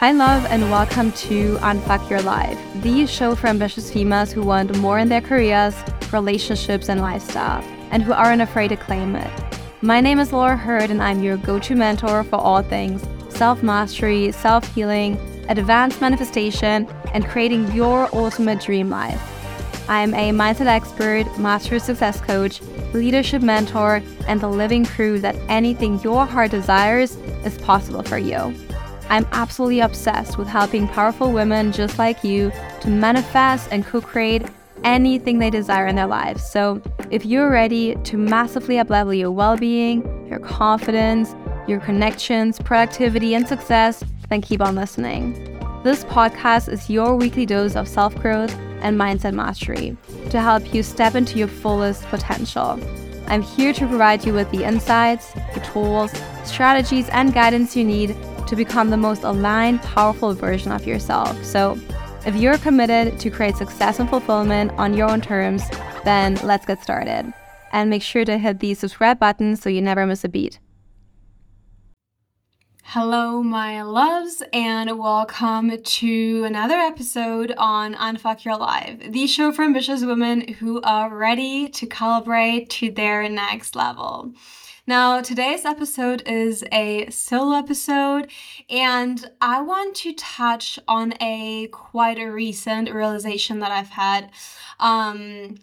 Hi, love, and welcome to Unfuck Your Life, the show for ambitious females who want more in their careers, relationships, and lifestyle, and who aren't afraid to claim it. My name is Laura Herde, and I'm your go to mentor for all things self mastery, self healing, advanced manifestation, and creating your ultimate dream life. I'm a mindset expert, master success coach, leadership mentor, and the living proof that anything your heart desires is possible for you. I'm absolutely obsessed with helping powerful women just like you to manifest and co create anything they desire in their lives. So, if you're ready to massively uplevel your well being, your confidence, your connections, productivity, and success, then keep on listening. This podcast is your weekly dose of self growth and mindset mastery to help you step into your fullest potential. I'm here to provide you with the insights, the tools, strategies, and guidance you need to become the most aligned, powerful version of yourself. So, if you're committed to create success and fulfillment on your own terms, then let's get started. And make sure to hit the subscribe button so you never miss a beat. Hello, my loves, and welcome to another episode on Unfuck Your Life, the show for ambitious women who are ready to calibrate to their next level. Now, today's episode is a solo episode, and I want to touch on a quite a recent realization that I've had. Um,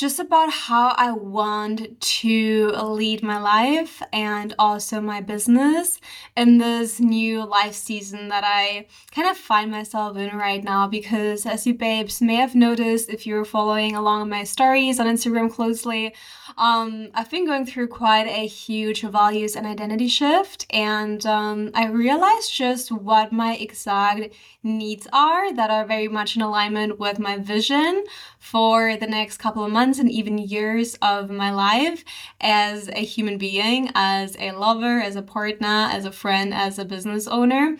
just about how I want to lead my life and also my business in this new life season that I kind of find myself in right now. Because as you babes may have noticed if you're following along my stories on Instagram closely, um, I've been going through quite a huge values and identity shift, and um, I realized just what my exact needs are that are very much in alignment with my vision for the next couple of months and even years of my life as a human being, as a lover, as a partner, as a friend, as a business owner.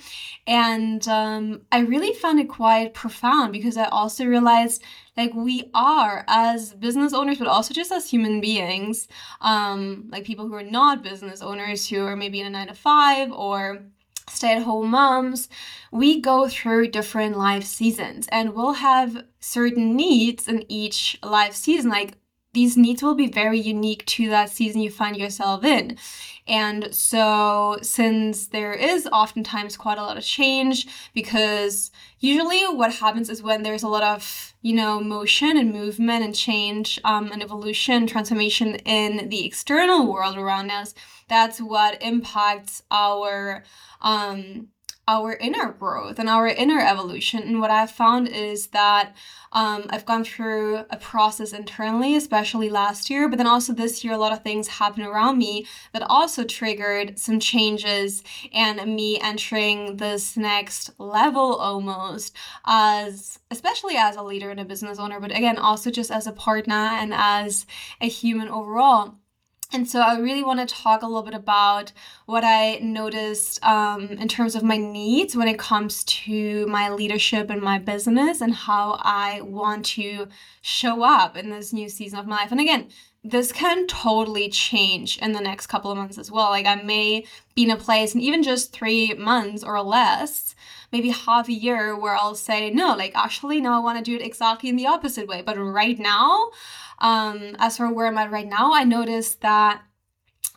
And um, I really found it quite profound because I also realized like we are as business owners but also just as human beings um like people who are not business owners who are maybe in a 9 to 5 or stay at home moms, we go through different life seasons and we'll have certain needs in each life season. Like these needs will be very unique to that season you find yourself in. And so, since there is oftentimes quite a lot of change, because usually what happens is when there's a lot of, you know, motion and movement and change um, and evolution, transformation in the external world around us, that's what impacts our um, our inner growth and our inner evolution. And what I've found is that um, I've gone through a process internally, especially last year, but then also this year, a lot of things happened around me that also triggered some changes and me entering this next level almost as, especially as a leader and a business owner, but again, also just as a partner and as a human overall. And so I really want to talk a little bit about what I noticed um, in terms of my needs when it comes to my leadership and my business and how I want to show up in this new season of my life. And again, this can totally change in the next couple of months as well. Like I may be in a place in even just three months or less, maybe half a year, where I'll say, no, like actually, no, I want to do it exactly in the opposite way. But right now, um, as for where I'm at right now, I noticed that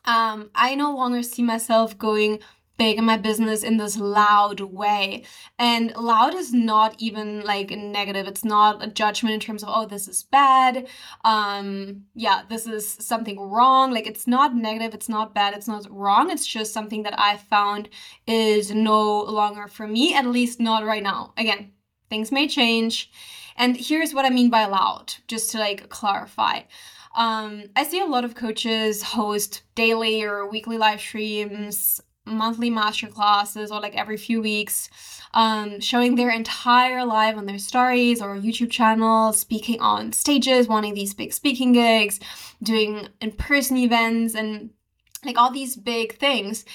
um, I no longer see myself going big my business in this loud way. And loud is not even like negative. It's not a judgment in terms of, oh, this is bad. Um, yeah, this is something wrong. Like it's not negative, it's not bad, it's not wrong. It's just something that I found is no longer for me, at least not right now. Again, things may change. And here's what I mean by loud, just to like clarify. Um, I see a lot of coaches host daily or weekly live streams, monthly master classes, or like every few weeks, um, showing their entire life on their stories or YouTube channels, speaking on stages, wanting these big speaking gigs, doing in person events, and like all these big things.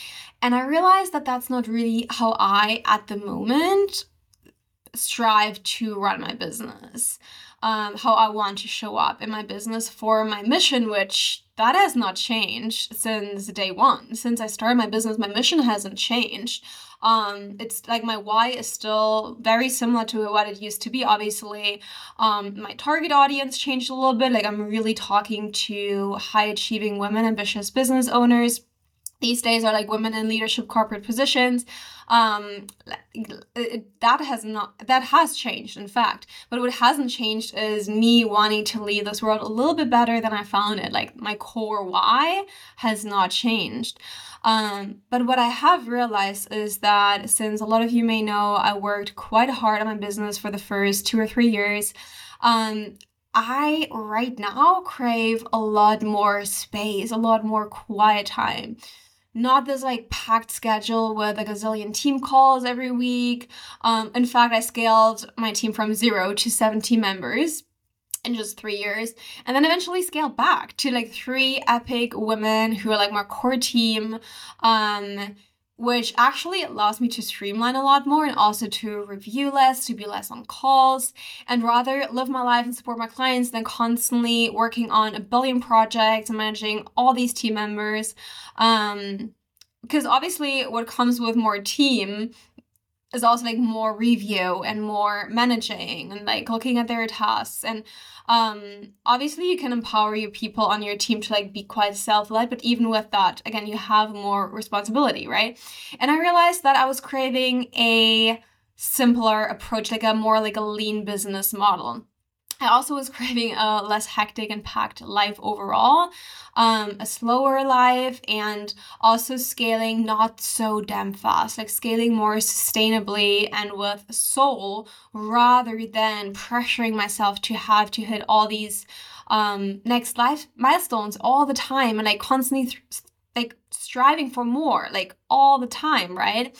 And I realized that that's not really how I, at the moment, strive to run my business. Um, how I want to show up in my business for my mission, which that has not changed since day one. Since I started my business, my mission hasn't changed. Um, it's like my why is still very similar to what it used to be. Obviously, um, my target audience changed a little bit. Like I'm really talking to high achieving women, ambitious business owners these days are like women in leadership corporate positions. Um that has not that has changed in fact. But what hasn't changed is me wanting to leave this world a little bit better than i found it. Like my core why has not changed. Um but what i have realized is that since a lot of you may know i worked quite hard on my business for the first two or three years um I right now crave a lot more space, a lot more quiet time not this like packed schedule with a gazillion team calls every week. Um, in fact, I scaled my team from zero to 17 members in just three years and then eventually scaled back to like three epic women who are like my core team um which actually allows me to streamline a lot more and also to review less, to be less on calls, and rather live my life and support my clients than constantly working on a billion projects and managing all these team members. Um, because obviously, what comes with more team is also like more review and more managing and like looking at their tasks. And um obviously you can empower your people on your team to like be quite self-led but even with that again you have more responsibility right? And i realized that i was craving a simpler approach like a more like a lean business model I also was craving a less hectic and packed life overall, um, a slower life, and also scaling not so damn fast, like scaling more sustainably and with soul rather than pressuring myself to have to hit all these um, next life milestones all the time. And like constantly th- like striving for more like all the time right?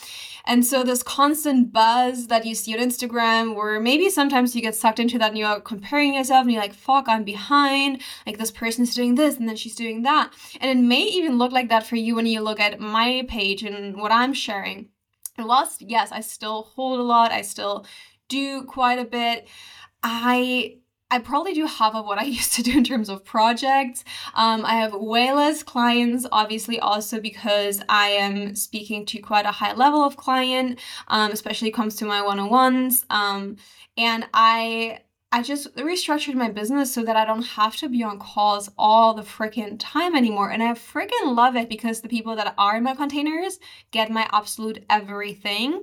And so this constant buzz that you see on instagram where maybe sometimes you get sucked into that and you're comparing yourself and you're like fuck i'm behind. Like this person's doing this and then she's doing that. And it may even look like that for you when you look at my page and what i'm sharing. And whilst yes i still hold a lot i still do quite a bit i I probably do half of what I used to do in terms of projects. Um, I have way less clients, obviously, also because I am speaking to quite a high level of client, um, especially comes to my one on ones. Um, and I I just restructured my business so that I don't have to be on calls all the freaking time anymore. And I freaking love it because the people that are in my containers get my absolute everything.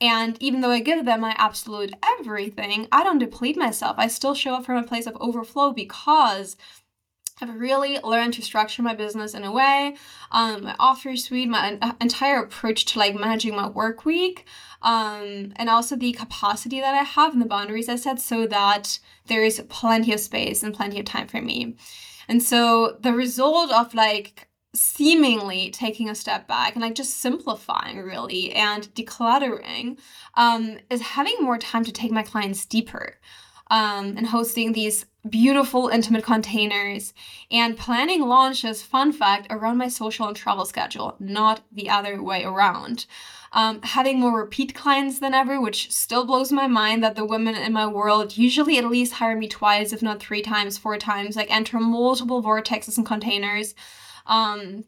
And even though I give them my absolute everything, I don't deplete myself. I still show up from a place of overflow because I've really learned to structure my business in a way, um, my offer suite, my entire approach to like managing my work week, um, and also the capacity that I have and the boundaries I set so that there is plenty of space and plenty of time for me. And so the result of like seemingly taking a step back and like just simplifying really and decluttering um, is having more time to take my clients deeper um, and hosting these beautiful intimate containers and planning launches fun fact around my social and travel schedule not the other way around. Um, having more repeat clients than ever which still blows my mind that the women in my world usually at least hire me twice if not three times four times like enter multiple vortexes and containers um,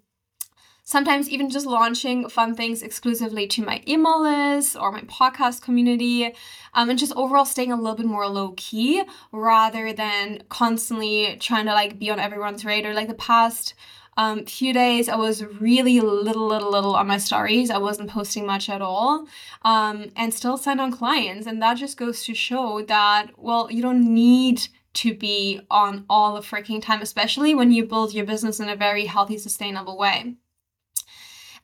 sometimes even just launching fun things exclusively to my email list or my podcast community, um, and just overall staying a little bit more low key rather than constantly trying to like be on everyone's radar. Like the past um, few days, I was really little, little, little on my stories. I wasn't posting much at all, um, and still signed on clients. And that just goes to show that well, you don't need to be on all the freaking time, especially when you build your business in a very healthy, sustainable way.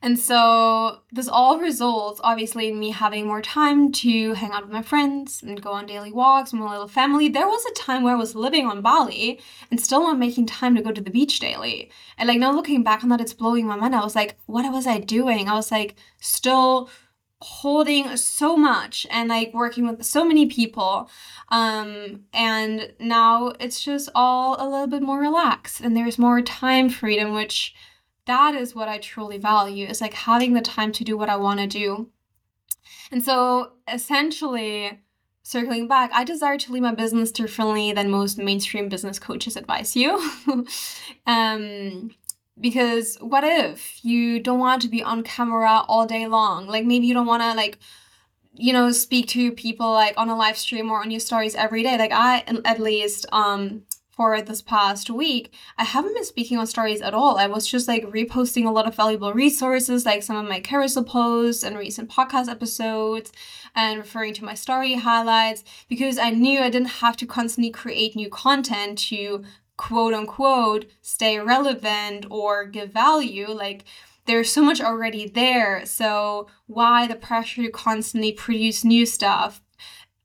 And so this all results obviously in me having more time to hang out with my friends and go on daily walks with my little family. There was a time where I was living on Bali and still not making time to go to the beach daily. And like now looking back on that, it's blowing my mind. I was like, what was I doing? I was like still holding so much and like working with so many people um and now it's just all a little bit more relaxed and there's more time freedom which that is what i truly value is like having the time to do what i want to do and so essentially circling back, I desire to lead my business differently than most mainstream business coaches advise you. um, because what if you don't want to be on camera all day long? Like maybe you don't want to like you know speak to people like on a live stream or on your stories every day like i at least um for this past week, I haven't been speaking on stories at all. I was just like reposting a lot of valuable resources, like some of my carousel posts and recent podcast episodes, and referring to my story highlights because I knew I didn't have to constantly create new content to quote unquote stay relevant or give value. Like, there's so much already there. So, why the pressure to constantly produce new stuff?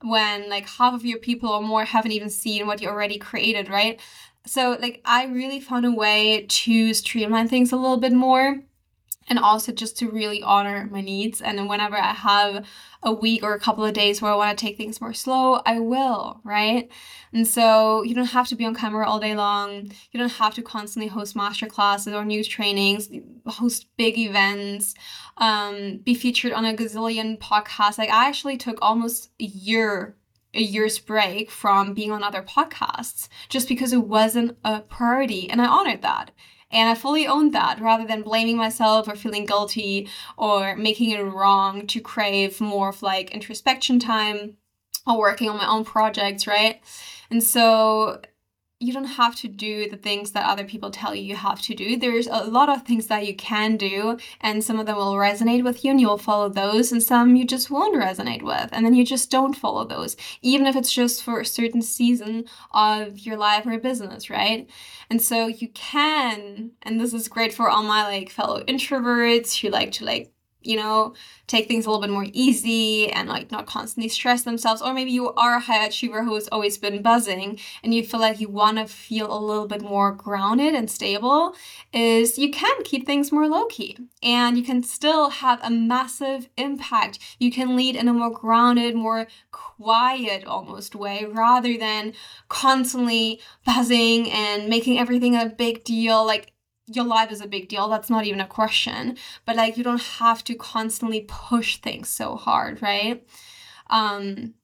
when like half of your people or more haven't even seen what you already created, right? So like I really found a way to streamline things a little bit more and also just to really honor my needs. And whenever I have a week or a couple of days where I want to take things more slow, I will, right? And so you don't have to be on camera all day long. You don't have to constantly host master classes or new trainings, host big events, um, be featured on a gazillion podcasts. Like I actually took almost a year a year's break from being on other podcasts just because it wasn't a priority and I honored that. And I fully owned that rather than blaming myself or feeling guilty or making it wrong to crave more of like introspection time or working on my own projects, right? And so you don't have to do the things that other people tell you you have to do. There's a lot of things that you can do, and some of them will resonate with you and you'll follow those, and some you just won't resonate with, and then you just don't follow those, even if it's just for a certain season of your life or business, right? And so you can, and this is great for all my like fellow introverts who like to like you know, take things a little bit more easy and like not constantly stress themselves. Or maybe you are a high achiever who has always been buzzing and you feel like you want to feel a little bit more grounded and stable, is you can keep things more low key and you can still have a massive impact. You can lead in a more grounded, more quiet almost way rather than constantly buzzing and making everything a big deal. Like your life is a big deal. That's not even a question. But like you don't have to constantly push things so hard, right? Um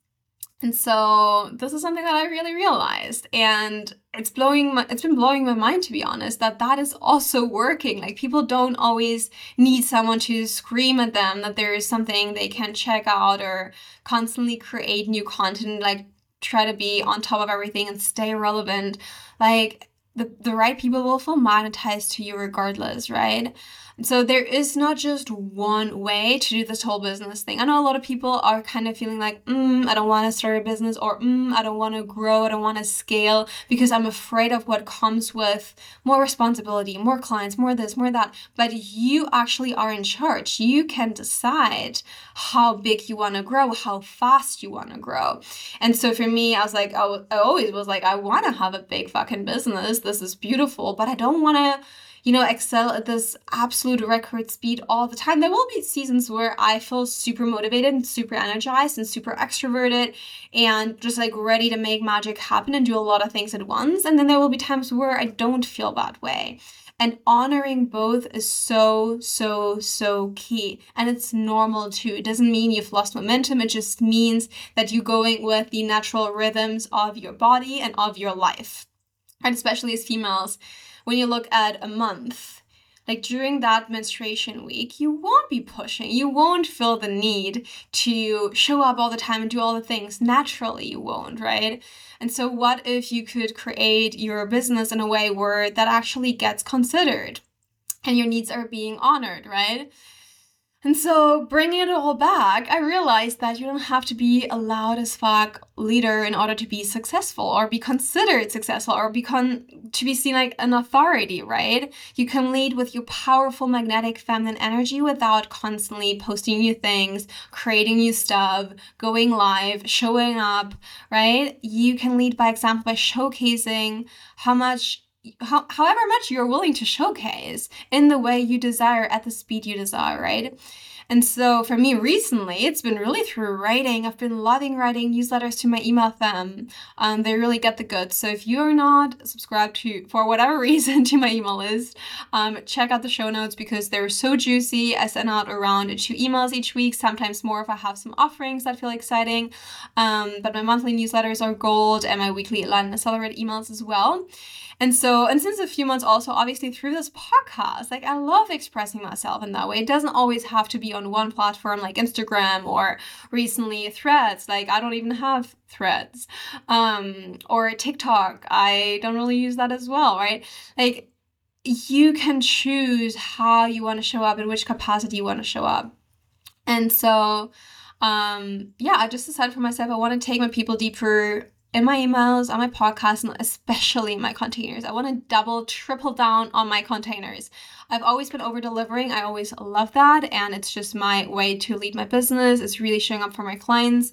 and so this is something that I really realized and it's blowing my it's been blowing my mind to be honest that that is also working. Like people don't always need someone to scream at them that there is something they can check out or constantly create new content like try to be on top of everything and stay relevant. Like the, the right people will feel monetized to you regardless, right? So there is not just one way to do this whole business thing. I know a lot of people are kind of feeling like, mm, I don't want to start a business or mm, I don't want to grow, I don't want to scale because I'm afraid of what comes with more responsibility, more clients, more this, more that. But you actually are in charge. You can decide how big you want to grow, how fast you want to grow. And so for me, I was like, I, I always was like, I want to have a big fucking business. This is beautiful, but I don't want to you know, excel at this absolute record speed all the time. There will be seasons where I feel super motivated and super energized and super extroverted and just like ready to make magic happen and do a lot of things at once. And then there will be times where I don't feel that way. And honoring both is so, so, so key. And it's normal too. It doesn't mean you've lost momentum. It just means that you're going with the natural rhythms of your body and of your life. And especially as females, when you look at a month, like during that menstruation week, you won't be pushing. You won't feel the need to show up all the time and do all the things. Naturally, you won't, right? And so, what if you could create your business in a way where that actually gets considered and your needs are being honored, right? And so, bringing it all back, I realized that you don't have to be a loud as fuck leader in order to be successful or be considered successful or become to be seen like an authority, right? You can lead with your powerful magnetic feminine energy without constantly posting new things, creating new stuff, going live, showing up, right? You can lead by example by showcasing how much how, however much you're willing to showcase in the way you desire at the speed you desire, right? And so for me recently, it's been really through writing. I've been loving writing newsletters to my email them. Um, they really get the goods. So if you are not subscribed to, for whatever reason, to my email list, um, check out the show notes because they're so juicy. I send out around two emails each week, sometimes more if I have some offerings that feel exciting. Um, but my monthly newsletters are gold and my weekly Land Accelerate emails as well. And so, and since a few months also, obviously through this podcast, like I love expressing myself in that way. It doesn't always have to be on one platform like Instagram or recently threads. Like I don't even have threads. Um, or TikTok. I don't really use that as well, right? Like you can choose how you want to show up in which capacity you want to show up. And so, um, yeah, I just decided for myself I want to take my people deeper in my emails, on my podcast, and especially my containers. I want to double, triple down on my containers. I've always been over delivering. I always love that. And it's just my way to lead my business. It's really showing up for my clients.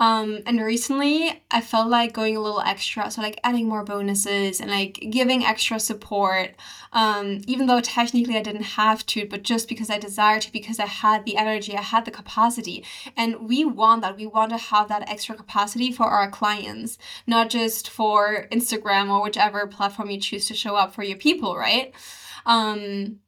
Um, and recently I felt like going a little extra, so like adding more bonuses and like giving extra support. Um, even though technically I didn't have to, but just because I desired to, because I had the energy, I had the capacity. And we want that. We want to have that extra capacity for our clients, not just for Instagram or whichever platform you choose to show up for your people, right? Um,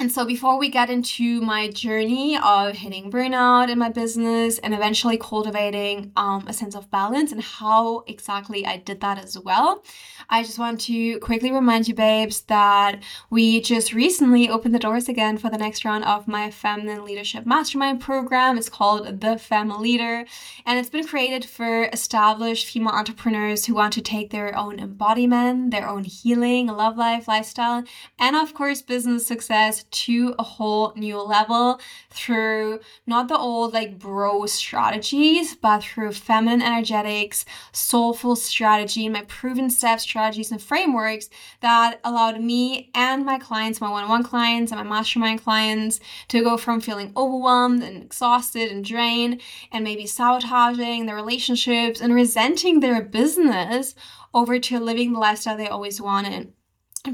and so, before we get into my journey of hitting burnout in my business and eventually cultivating um, a sense of balance and how exactly I did that as well, I just want to quickly remind you, babes, that we just recently opened the doors again for the next round of my Feminine Leadership Mastermind program. It's called The Fem Leader, and it's been created for established female entrepreneurs who want to take their own embodiment, their own healing, love life, lifestyle, and of course, business success to a whole new level through not the old like bro strategies, but through feminine energetics, soulful strategy, my proven steps, strategies, and frameworks that allowed me and my clients, my one on one clients, and my mastermind clients to go from feeling overwhelmed and exhausted and drained and maybe sabotaging their relationships and resenting their business over to living the lifestyle they always wanted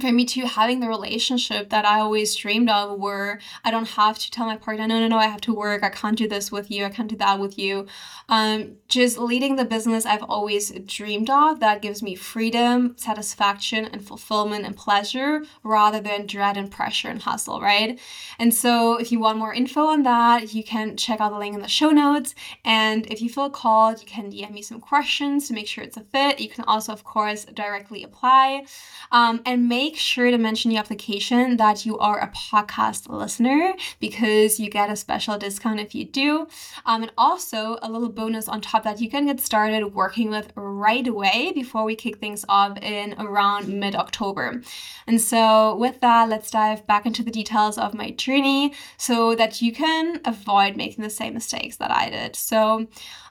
for me too having the relationship that i always dreamed of where i don't have to tell my partner no no no i have to work. I can't do this with you. I can't do that with you. Um, just leading the business i've always dreamed of that gives me freedom satisfaction and fulfillment and pleasure rather than dread and pressure and hustle right? And so if you want more info on that you can check out the link in the show notes. And if you feel called you can dm me some questions to make sure it's a fit. You can also of course directly apply. Um, and make sure to mention the application that you are a podcast listener because you get a special discount if you do. Um, and also a little bonus on top that you can get started working with right away before we kick things off in around mid October. And so, with that, let's dive back into the details of my journey so that you can avoid making the same mistakes that I did. So,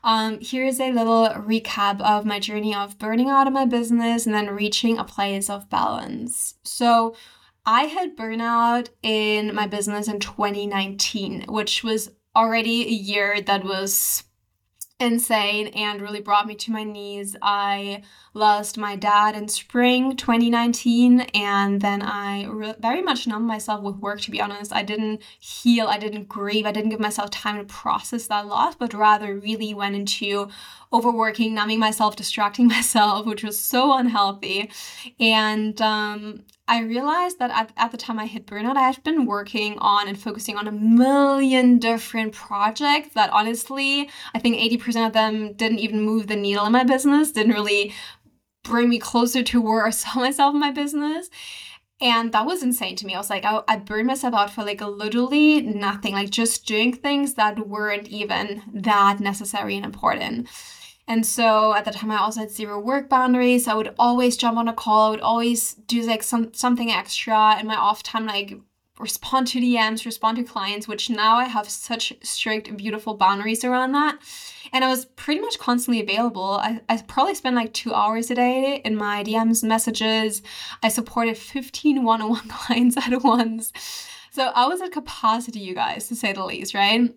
um, here's a little recap of my journey of burning out of my business and then reaching a place of balance. So I had burnout in my business in 2019, which was already a year that was insane and really brought me to my knees. I lost my dad in spring 2019 and then I re- very much numbed myself with work to be honest. I didn't heal, I didn't grieve, I didn't give myself time to process that loss, but rather really went into overworking, numbing myself, distracting myself, which was so unhealthy. And um, I realized that at, at the time I hit burnout, I had been working on and focusing on a million different projects that honestly, I think 80% of them didn't even move the needle in my business, didn't really bring me closer to where I saw myself in my business. And that was insane to me. I was like, I, I burned myself out for like literally nothing, like just doing things that weren't even that necessary and important. And so at the time, I also had zero work boundaries. I would always jump on a call. I would always do like some something extra in my off time, like respond to DMs, respond to clients, which now I have such strict, beautiful boundaries around that. And I was pretty much constantly available. I, I probably spent like two hours a day in my DMs messages. I supported 15 one on one clients at once. So I was at capacity, you guys, to say the least, right?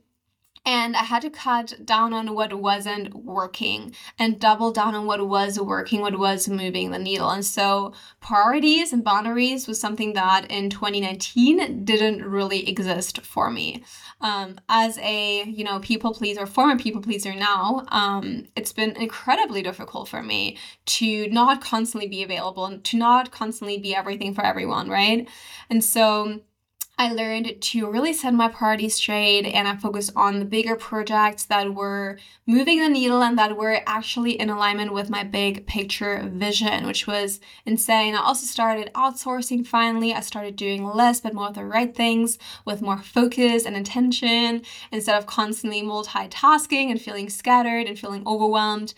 And I had to cut down on what wasn't working and double down on what was working, what was moving the needle. And so priorities and boundaries was something that in 2019 didn't really exist for me. Um, as a you know people pleaser, former people pleaser now, um, it's been incredibly difficult for me to not constantly be available and to not constantly be everything for everyone, right? And so I learned to really set my priorities straight and I focused on the bigger projects that were moving the needle and that were actually in alignment with my big picture vision, which was insane. I also started outsourcing finally. I started doing less but more of the right things with more focus and intention instead of constantly multitasking and feeling scattered and feeling overwhelmed.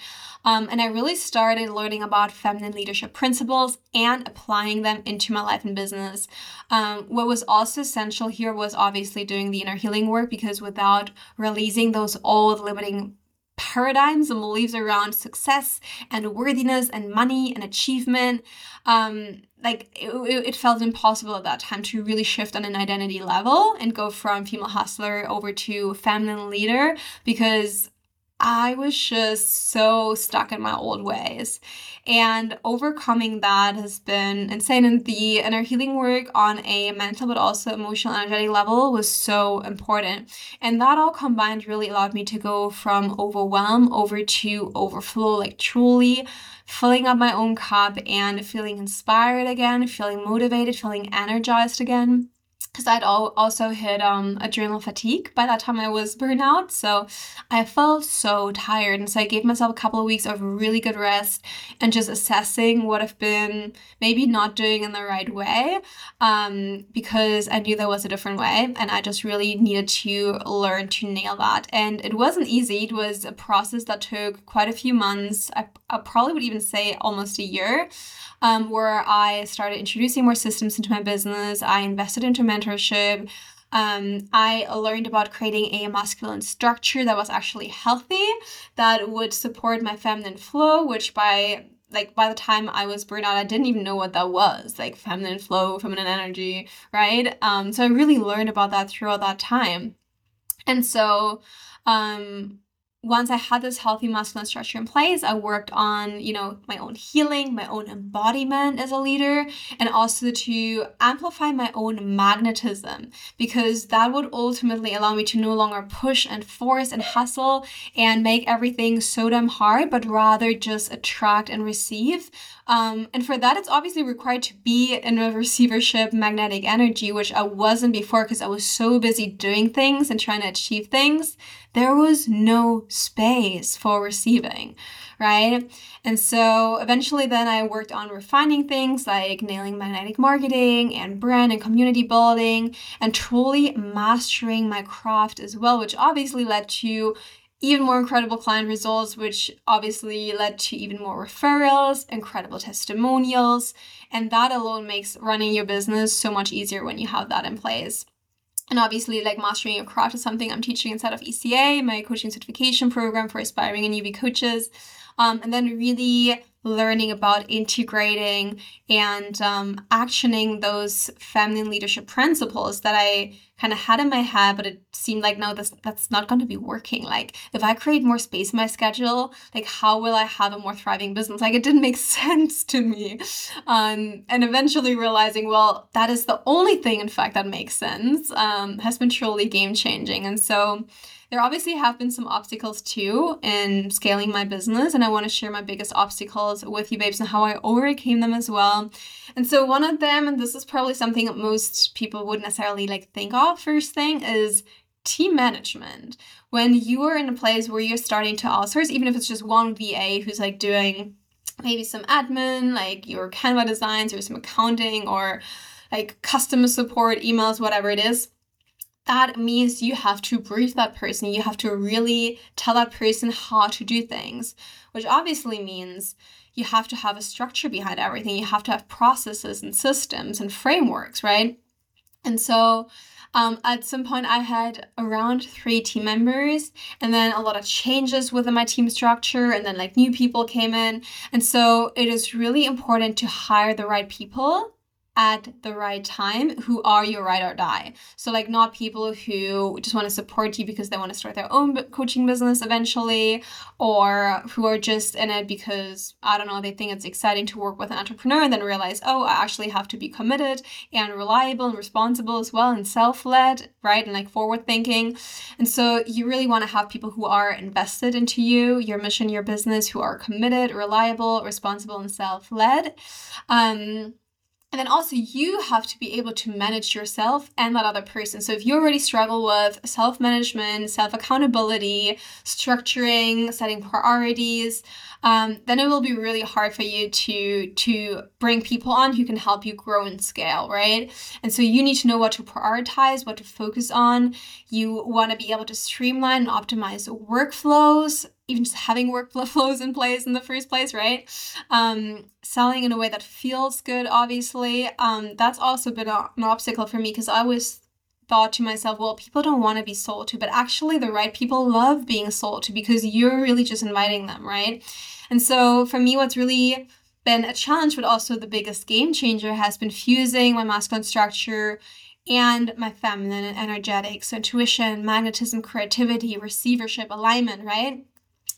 Um, and I really started learning about feminine leadership principles and applying them into my life and business. Um, what was also essential here was obviously doing the inner healing work because without releasing those old limiting paradigms and beliefs around success and worthiness and money and achievement um like it, it, felt impossible at that time to really shift on an identity level and go from female hustler over to feminine leader because I was just so stuck in my old ways. And overcoming that has been insane. And the inner healing work on a mental but also emotional, energetic level was so important. And that all combined really allowed me to go from overwhelm over to overflow, like truly filling up my own cup and feeling inspired again, feeling motivated, feeling energized again because I'd al- also hit um, adrenal fatigue by that time I was burnout. So I felt so tired. And so I gave myself a couple of weeks of really good rest and just assessing what I've been maybe not doing in the right way um, because I knew there was a different way. And I just really needed to learn to nail that. And it wasn't easy. It was a process that took quite a few months. I, I probably would even say almost a year um, where I started introducing more systems into my business. I invested into mentorship. Um, I learned about creating a masculine structure that was actually healthy, that would support my feminine flow, which by like by the time I was burnt out, I didn't even know what that was, like feminine flow, feminine energy, right? Um, so I really learned about that throughout that time. And so um once I had this healthy masculine structure in place, I worked on, you know, my own healing, my own embodiment as a leader, and also to amplify my own magnetism because that would ultimately allow me to no longer push and force and hustle and make everything so damn hard, but rather just attract and receive um, and for that, it's obviously required to be in a receivership magnetic energy, which I wasn't before because I was so busy doing things and trying to achieve things. There was no space for receiving, right? And so eventually, then I worked on refining things like nailing magnetic marketing and brand and community building and truly mastering my craft as well, which obviously led to even more incredible client results, which obviously led to even more referrals, incredible testimonials. And that alone makes running your business so much easier when you have that in place. And obviously, like mastering your craft is something I'm teaching inside of ECA, my coaching certification program for aspiring and newbie coaches. Um, and then really learning about integrating and um, actioning those feminine leadership principles that I kind of had in my head, but it seemed like no, that's that's not going to be working. Like if I create more space in my schedule, like how will I have a more thriving business? Like it didn't make sense to me. Um, and eventually realizing, well, that is the only thing, in fact, that makes sense. Um, has been truly game changing, and so there obviously have been some obstacles too in scaling my business, and I want to share my biggest obstacles with you, babes, and how I overcame them as well. And so, one of them, and this is probably something that most people wouldn't necessarily like think of first thing, is team management. When you are in a place where you're starting to outsource, even if it's just one VA who's like doing maybe some admin, like your Canva designs or some accounting or like customer support, emails, whatever it is that means you have to brief that person. You have to really tell that person how to do things, which obviously means you have to have a structure behind everything. You have to have processes and systems and frameworks, right? And so um, at some point, I had around three team members, and then a lot of changes within my team structure, and then like new people came in. And so it is really important to hire the right people at the right time who are your ride or die. So, like, not people who just want to support you because they want to start their own coaching business eventually, or who are just in it because, I don't know, they think it's exciting to work with an entrepreneur and then realize, oh, I actually have to be committed and reliable and responsible as well and self led, right? And like forward thinking. And so, you really want to have people who are invested into you, your mission, your business, who are committed, reliable, responsible, and self led. Um, and then also, you have to be able to manage yourself and that other person. So, if you already struggle with self management, self accountability, structuring, setting priorities, um, then it will be really hard for you to to bring people on who can help you grow and scale, right? And so you need to know what to prioritize, what to focus on. You want to be able to streamline and optimize workflows even just having workflows in place in the first place, right? Um, selling in a way that feels good, obviously. Um, that's also been a, an obstacle for me because I always thought to myself, well, people don't want to be sold to, but actually the right people love being sold to because you're really just inviting them, right? And so for me, what's really been a challenge, but also the biggest game changer has been fusing my masculine structure and my feminine and energetic. So intuition, magnetism, creativity, receivership, alignment, right?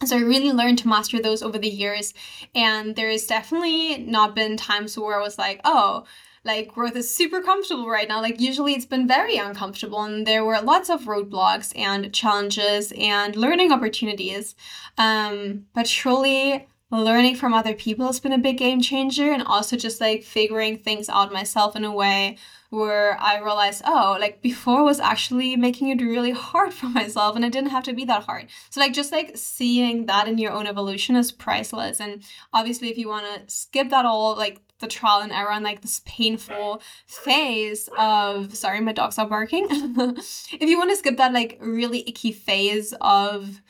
So I really learned to master those over the years. And there is definitely not been times where I was like, oh, like growth is super comfortable right now. Like usually it's been very uncomfortable and there were lots of roadblocks and challenges and learning opportunities. Um, but truly learning from other people has been a big game changer and also just like figuring things out myself in a way where I realized, oh, like before was actually making it really hard for myself and it didn't have to be that hard. So like just like seeing that in your own evolution is priceless. And obviously if you want to skip that all like the trial and error and like this painful phase of sorry, my dogs are barking. if you want to skip that like really icky phase of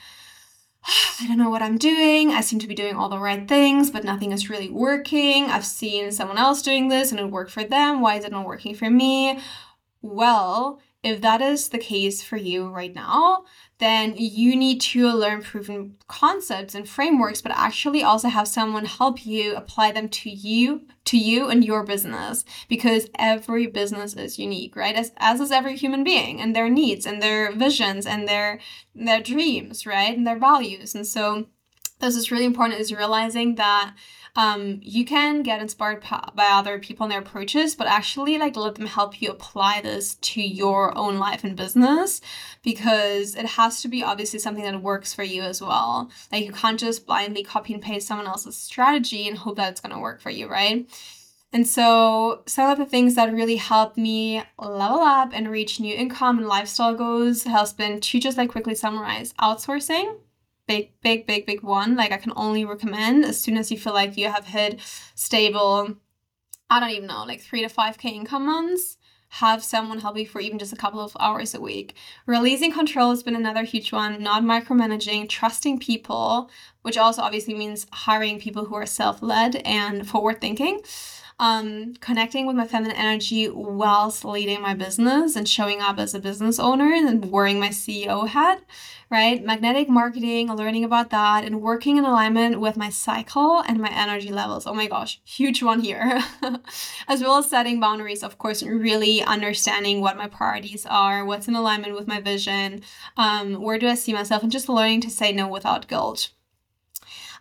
I don't know what I'm doing. I seem to be doing all the right things, but nothing is really working. I've seen someone else doing this and it worked for them. Why is it not working for me? Well, if that is the case for you right now, then you need to learn proven concepts and frameworks, but actually also have someone help you apply them to you, to you and your business, because every business is unique, right? As, as is every human being and their needs and their visions and their their dreams, right? And their values. And so this is really important is realizing that um, you can get inspired by other people and their approaches, but actually like let them help you apply this to your own life and business because it has to be obviously something that works for you as well. Like you can't just blindly copy and paste someone else's strategy and hope that it's going to work for you, right? And so, some of the things that really helped me level up and reach new income and lifestyle goals has been to just like quickly summarize outsourcing big, big, big, big one. Like I can only recommend as soon as you feel like you have hit stable, I don't even know, like three to five K income months, have someone help you for even just a couple of hours a week. Releasing control has been another huge one, not micromanaging, trusting people, which also obviously means hiring people who are self-led and forward thinking um, connecting with my feminine energy whilst leading my business and showing up as a business owner and wearing my CEO hat, right? Magnetic marketing, learning about that, and working in alignment with my cycle and my energy levels. Oh my gosh, huge one here. as well as setting boundaries, of course, really understanding what my priorities are, what's in alignment with my vision, um, where do I see myself, and just learning to say no without guilt.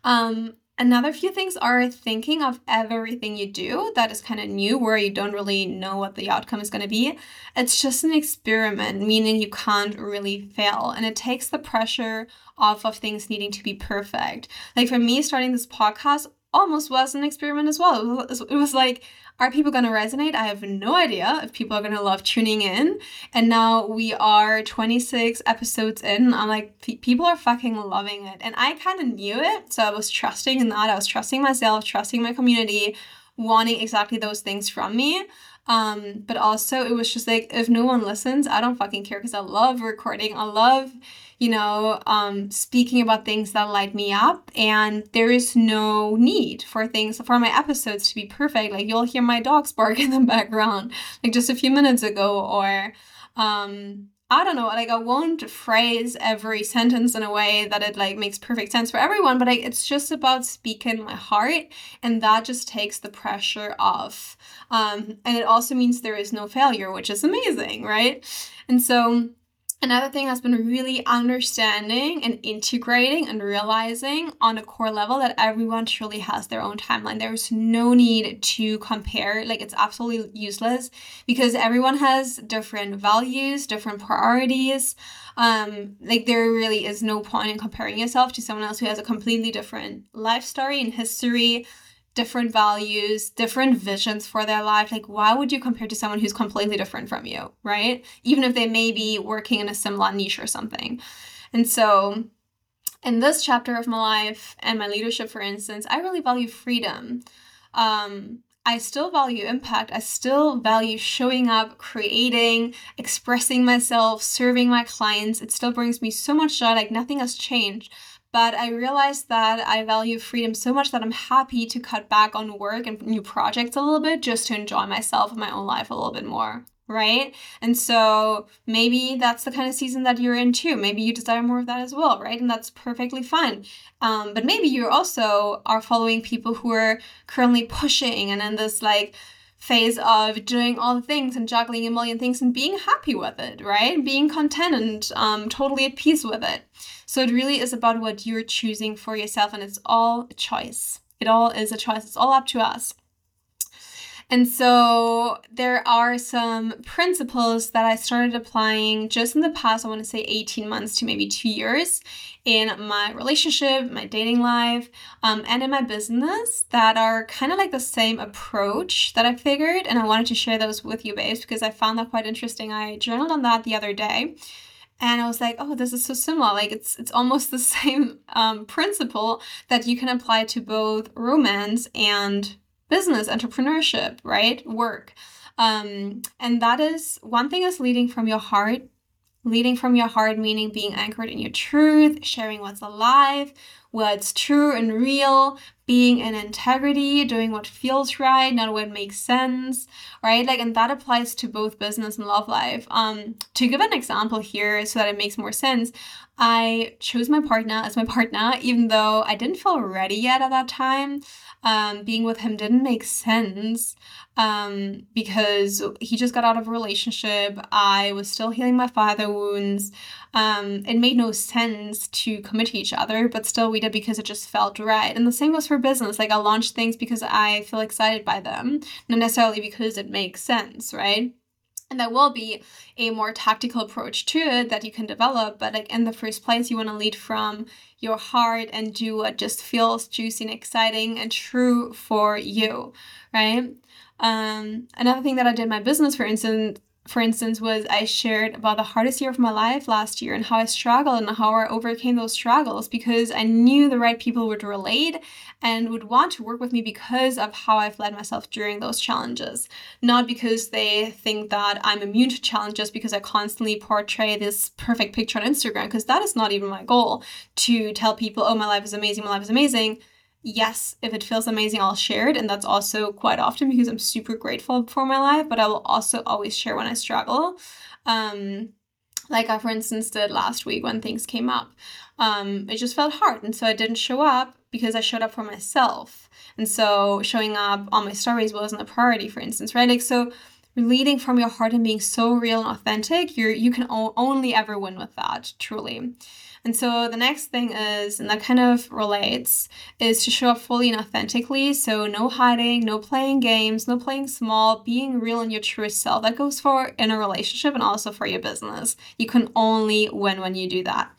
Um, Another few things are thinking of everything you do that is kind of new, where you don't really know what the outcome is going to be. It's just an experiment, meaning you can't really fail. And it takes the pressure off of things needing to be perfect. Like for me, starting this podcast almost was an experiment as well. It was, like, are people going to resonate? I have no idea if people are going to love tuning in. And now we are 26 episodes in. I'm like, people are fucking loving it. And I kind of knew it. So I was trusting in that. I was trusting myself, trusting my community, wanting exactly those things from me. Um, but also, it was just like, if no one listens, I don't fucking care because I love recording. I love you know, um, speaking about things that light me up. And there is no need for things, for my episodes to be perfect. Like you'll hear my dogs bark in the background, like just a few minutes ago, or um, I don't know, like I won't phrase every sentence in a way that it like makes perfect sense for everyone, but like it's just about speaking my heart and that just takes the pressure off. Um, and it also means there is no failure, which is amazing, right? And so Another thing that's been really understanding and integrating and realizing on a core level that everyone truly has their own timeline. There's no need to compare, like, it's absolutely useless because everyone has different values, different priorities. Um, like, there really is no point in comparing yourself to someone else who has a completely different life story and history different values, different visions for their life. Like, why would you compare to someone who's completely different from you, right? Even if they may be working in a similar niche or something. And so, in this chapter of my life and my leadership, for instance, I really value freedom. Um, I still value impact. I still value showing up, creating, expressing myself, serving my clients. It still brings me so much joy. Like nothing has changed. But I realized that I value freedom so much that I'm happy to cut back on work and new projects a little bit just to enjoy myself and my own life a little bit more. Right. And so maybe that's the kind of season that you're in too. Maybe you desire more of that as well. Right. And that's perfectly fine. Um, but maybe you also are following people who are currently pushing and in this like, phase of doing all the things and juggling a million things and being happy with it, right? Being content and um, totally at peace with it. So it really is about what you're choosing for yourself, and it's all a choice. It all is a choice. It's all up to us. And so there are some principles that I started applying just in the past, I want to say 18 months to maybe two years in my relationship, my dating life, um, and in my business that are kind of like the same approach that I figured. And I wanted to share those with you, babes, because I found that quite interesting. I journaled on that the other day and I was like, oh, this is so similar. Like it's it's almost the same um, principle that you can apply to both romance and business, entrepreneurship, right? Work. Um, and that is one thing is leading from your heart. Leading from your heart, meaning being anchored in your truth, sharing what's alive, what's true and real, being in integrity, doing what feels right, not what makes sense, right? Like, and that applies to both business and love life. Um, to give an example here so that it makes more sense, I chose my partner as my partner, even though I didn't feel ready yet at that time. Um, being with him didn't make sense um, because he just got out of a relationship. I was still healing my father wounds. Um, it made no sense to commit to each other, but still we did because it just felt right. And the same goes for business. Like I launch things because I feel excited by them, not necessarily because it makes sense, right? And there will be a more tactical approach to it that you can develop. But like in the first place, you want to lead from your heart and do what just feels juicy and exciting and true for you, right? Um, another thing that I did my business, for instance, for instance, was I shared about the hardest year of my life last year and how I struggled and how I overcame those struggles because I knew the right people would relate and would want to work with me because of how I've led myself during those challenges. Not because they think that I'm immune to challenges because I constantly portray this perfect picture on Instagram, because that is not even my goal to tell people, oh, my life is amazing, my life is amazing yes, if it feels amazing, I'll share it. And that's also quite often because I'm super grateful for my life, but I will also always share when I struggle. Um, like I, for instance, did last week when things came up. Um, it just felt hard. And so I didn't show up because I showed up for myself. And so showing up on my stories wasn't a priority, for instance, right? Like, so leading from your heart and being so real and authentic, you're, you can o- only ever win with that, truly. And so the next thing is, and that kind of relates, is to show up fully and authentically. So no hiding, no playing games, no playing small, being real in your truest self. That goes for in a relationship and also for your business. You can only win when you do that.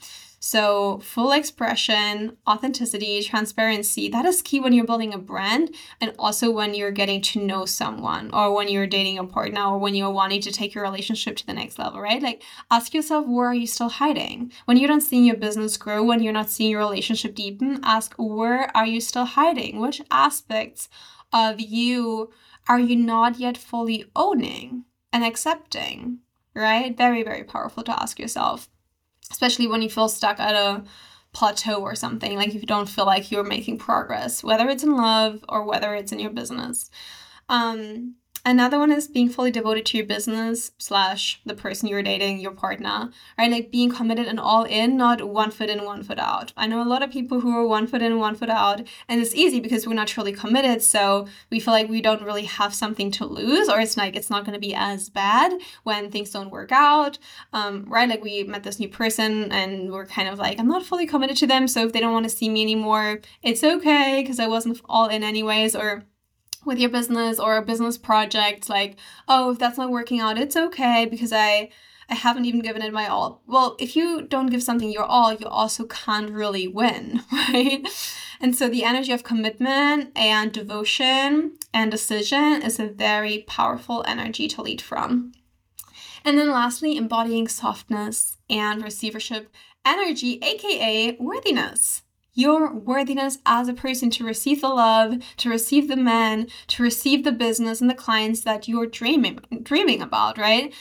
So, full expression, authenticity, transparency, that is key when you're building a brand and also when you're getting to know someone or when you're dating a partner or when you're wanting to take your relationship to the next level, right? Like, ask yourself, where are you still hiding? When you're not seeing your business grow, when you're not seeing your relationship deepen, ask, where are you still hiding? Which aspects of you are you not yet fully owning and accepting? Right? Very, very powerful to ask yourself especially when you feel stuck at a plateau or something, like if you don't feel like you're making progress, whether it's in love or whether it's in your business. Um, another one is being fully devoted to your business slash the person you're dating your partner right? Like being committed and all in not one foot in one foot out. I know a lot of people who are one foot in one foot out and it's easy because we're not truly committed so we feel like we don't really have something to lose or it's like it's not going to be as bad when things don't work out um, right? Like we met this new person and we're kind of like i'm not fully committed to them so if they don't want to see me anymore it's okay because i wasn't all in anyways or with your business or a business project like oh if that's not working out it's okay because i i haven't even given it my all. Well if you don't give something your all you also can't really win right? And so the energy of commitment and devotion and decision is a very powerful energy to lead from. And then lastly embodying softness and receivership energy aka worthiness your worthiness as a person to receive the love, to receive the men, to receive the business and the clients that you're dreaming dreaming about, right?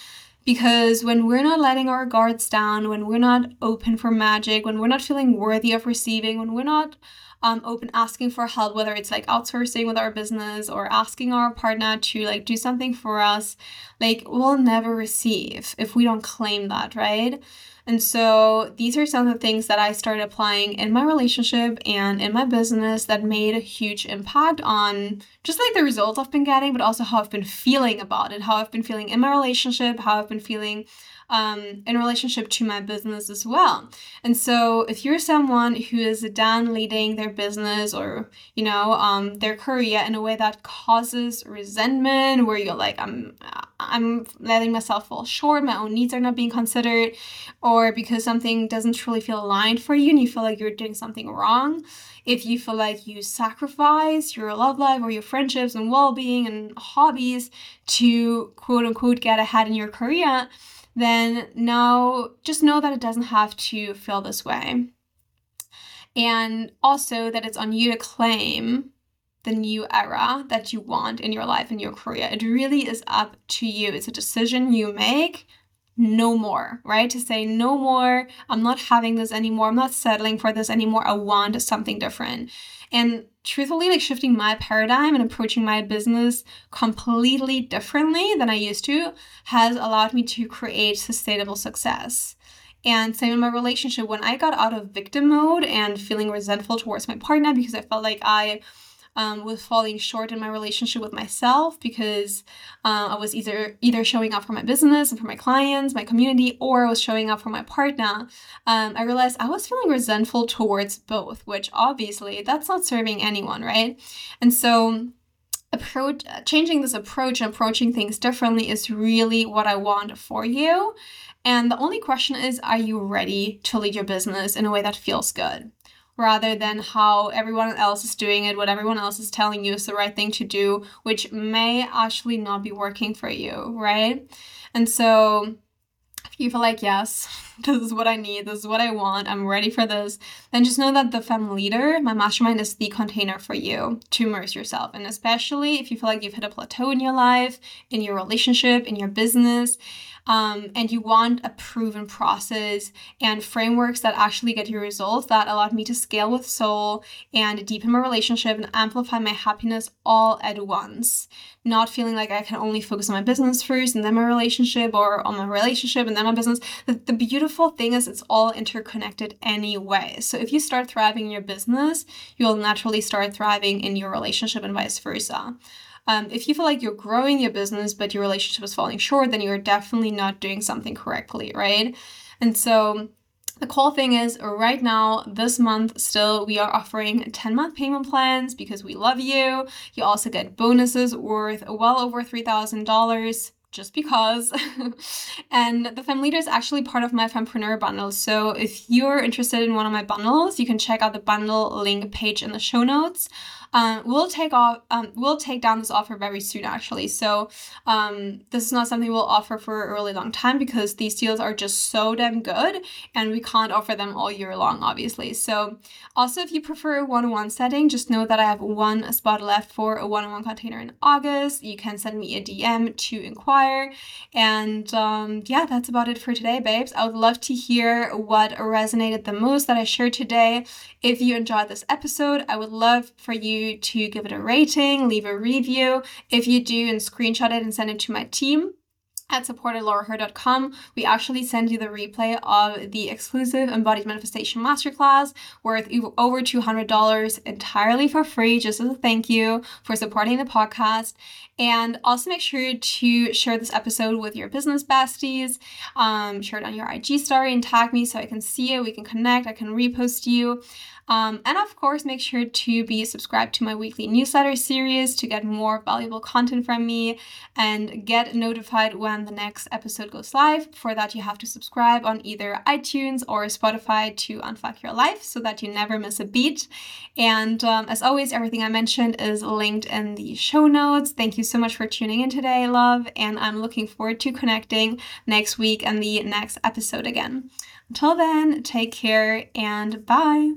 Because when we're not letting our guards down, when we're not open for magic, when we're not feeling worthy of receiving, when we're not um, open asking for help, whether it's like outsourcing with our business or asking our partner to like do something for us, like we'll never receive if we don't claim that, right? And so these are some of the things that I started applying in my relationship and in my business that made a huge impact on just like the results I've been getting, but also how I've been feeling about it, how I've been feeling in my relationship, how I've been feeling um, in relationship to my business as well. And so, if you're someone who is done leading their business or you know um, their career in a way that causes resentment, where you're like, I'm I'm letting myself fall short, my own needs are not being considered, or because something doesn't truly feel aligned for you and you feel like you're doing something wrong, if you feel like you sacrifice your love life or your friendships and well being and hobbies to quote unquote get ahead in your career, then now just know that it doesn't have to feel this way. And also that it's on you to claim the new era that you want in your life and your career. It really is up to you. It's a decision you make. No more, right? To say no more. I'm not having this anymore. I'm not settling for this anymore. I want something different. And truthfully, like shifting my paradigm and approaching my business completely differently than I used to has allowed me to create sustainable success. And same in my relationship, when I got out of victim mode and feeling resentful towards my partner because I felt like I um, was falling short in my relationship with myself because uh, I was either either showing up for my business and for my clients, my community, or I was showing up for my partner. Um, I realized I was feeling resentful towards both, which obviously that's not serving anyone, right? And so approach changing this approach and approaching things differently is really what I want for you. And the only question is, are you ready to lead your business in a way that feels good? Rather than how everyone else is doing it, what everyone else is telling you is the right thing to do, which may actually not be working for you, right? And so if you feel like, yes, this is what I need, this is what I want, I'm ready for this, then just know that the Femme Leader, my mastermind, is the container for you to immerse yourself. And especially if you feel like you've hit a plateau in your life, in your relationship, in your business, um, and you want a proven process and frameworks that actually get you results that allowed me to scale with soul and deepen my relationship and amplify my happiness all at once. Not feeling like I can only focus on my business first and then my relationship or on my relationship and then my business. The, the beautiful thing is it's all interconnected anyway. So if you start thriving in your business, you'll naturally start thriving in your relationship and vice versa. Um, if you feel like you're growing your business, but your relationship is falling short, then you're definitely not doing something correctly, right? And so the cool thing is, right now, this month, still, we are offering 10 month payment plans because we love you. You also get bonuses worth well over $3,000 just because. and the Femme Leader is actually part of my Fempreneur bundle. So if you're interested in one of my bundles, you can check out the bundle link page in the show notes. Um, we'll take off. Um, we'll take down this offer very soon, actually. So um, this is not something we'll offer for a really long time because these deals are just so damn good, and we can't offer them all year long, obviously. So also, if you prefer a one-on-one setting, just know that I have one spot left for a one-on-one container in August. You can send me a DM to inquire, and um, yeah, that's about it for today, babes. I would love to hear what resonated the most that I shared today. If you enjoyed this episode, I would love for you to give it a rating, leave a review. If you do, and screenshot it and send it to my team at support@lauraherde.com, we actually send you the replay of the exclusive Embodied Manifestation Masterclass worth over $200 entirely for free, just as a thank you for supporting the podcast. And also make sure to share this episode with your business besties, um, share it on your IG story and tag me so I can see it, we can connect, I can repost you. Um, and of course, make sure to be subscribed to my weekly newsletter series to get more valuable content from me and get notified when the next episode goes live. For that, you have to subscribe on either iTunes or Spotify to Unfuck Your Life so that you never miss a beat. And um, as always, everything I mentioned is linked in the show notes. Thank you so much for tuning in today, love, and I'm looking forward to connecting next week and the next episode again. Until then, take care and bye.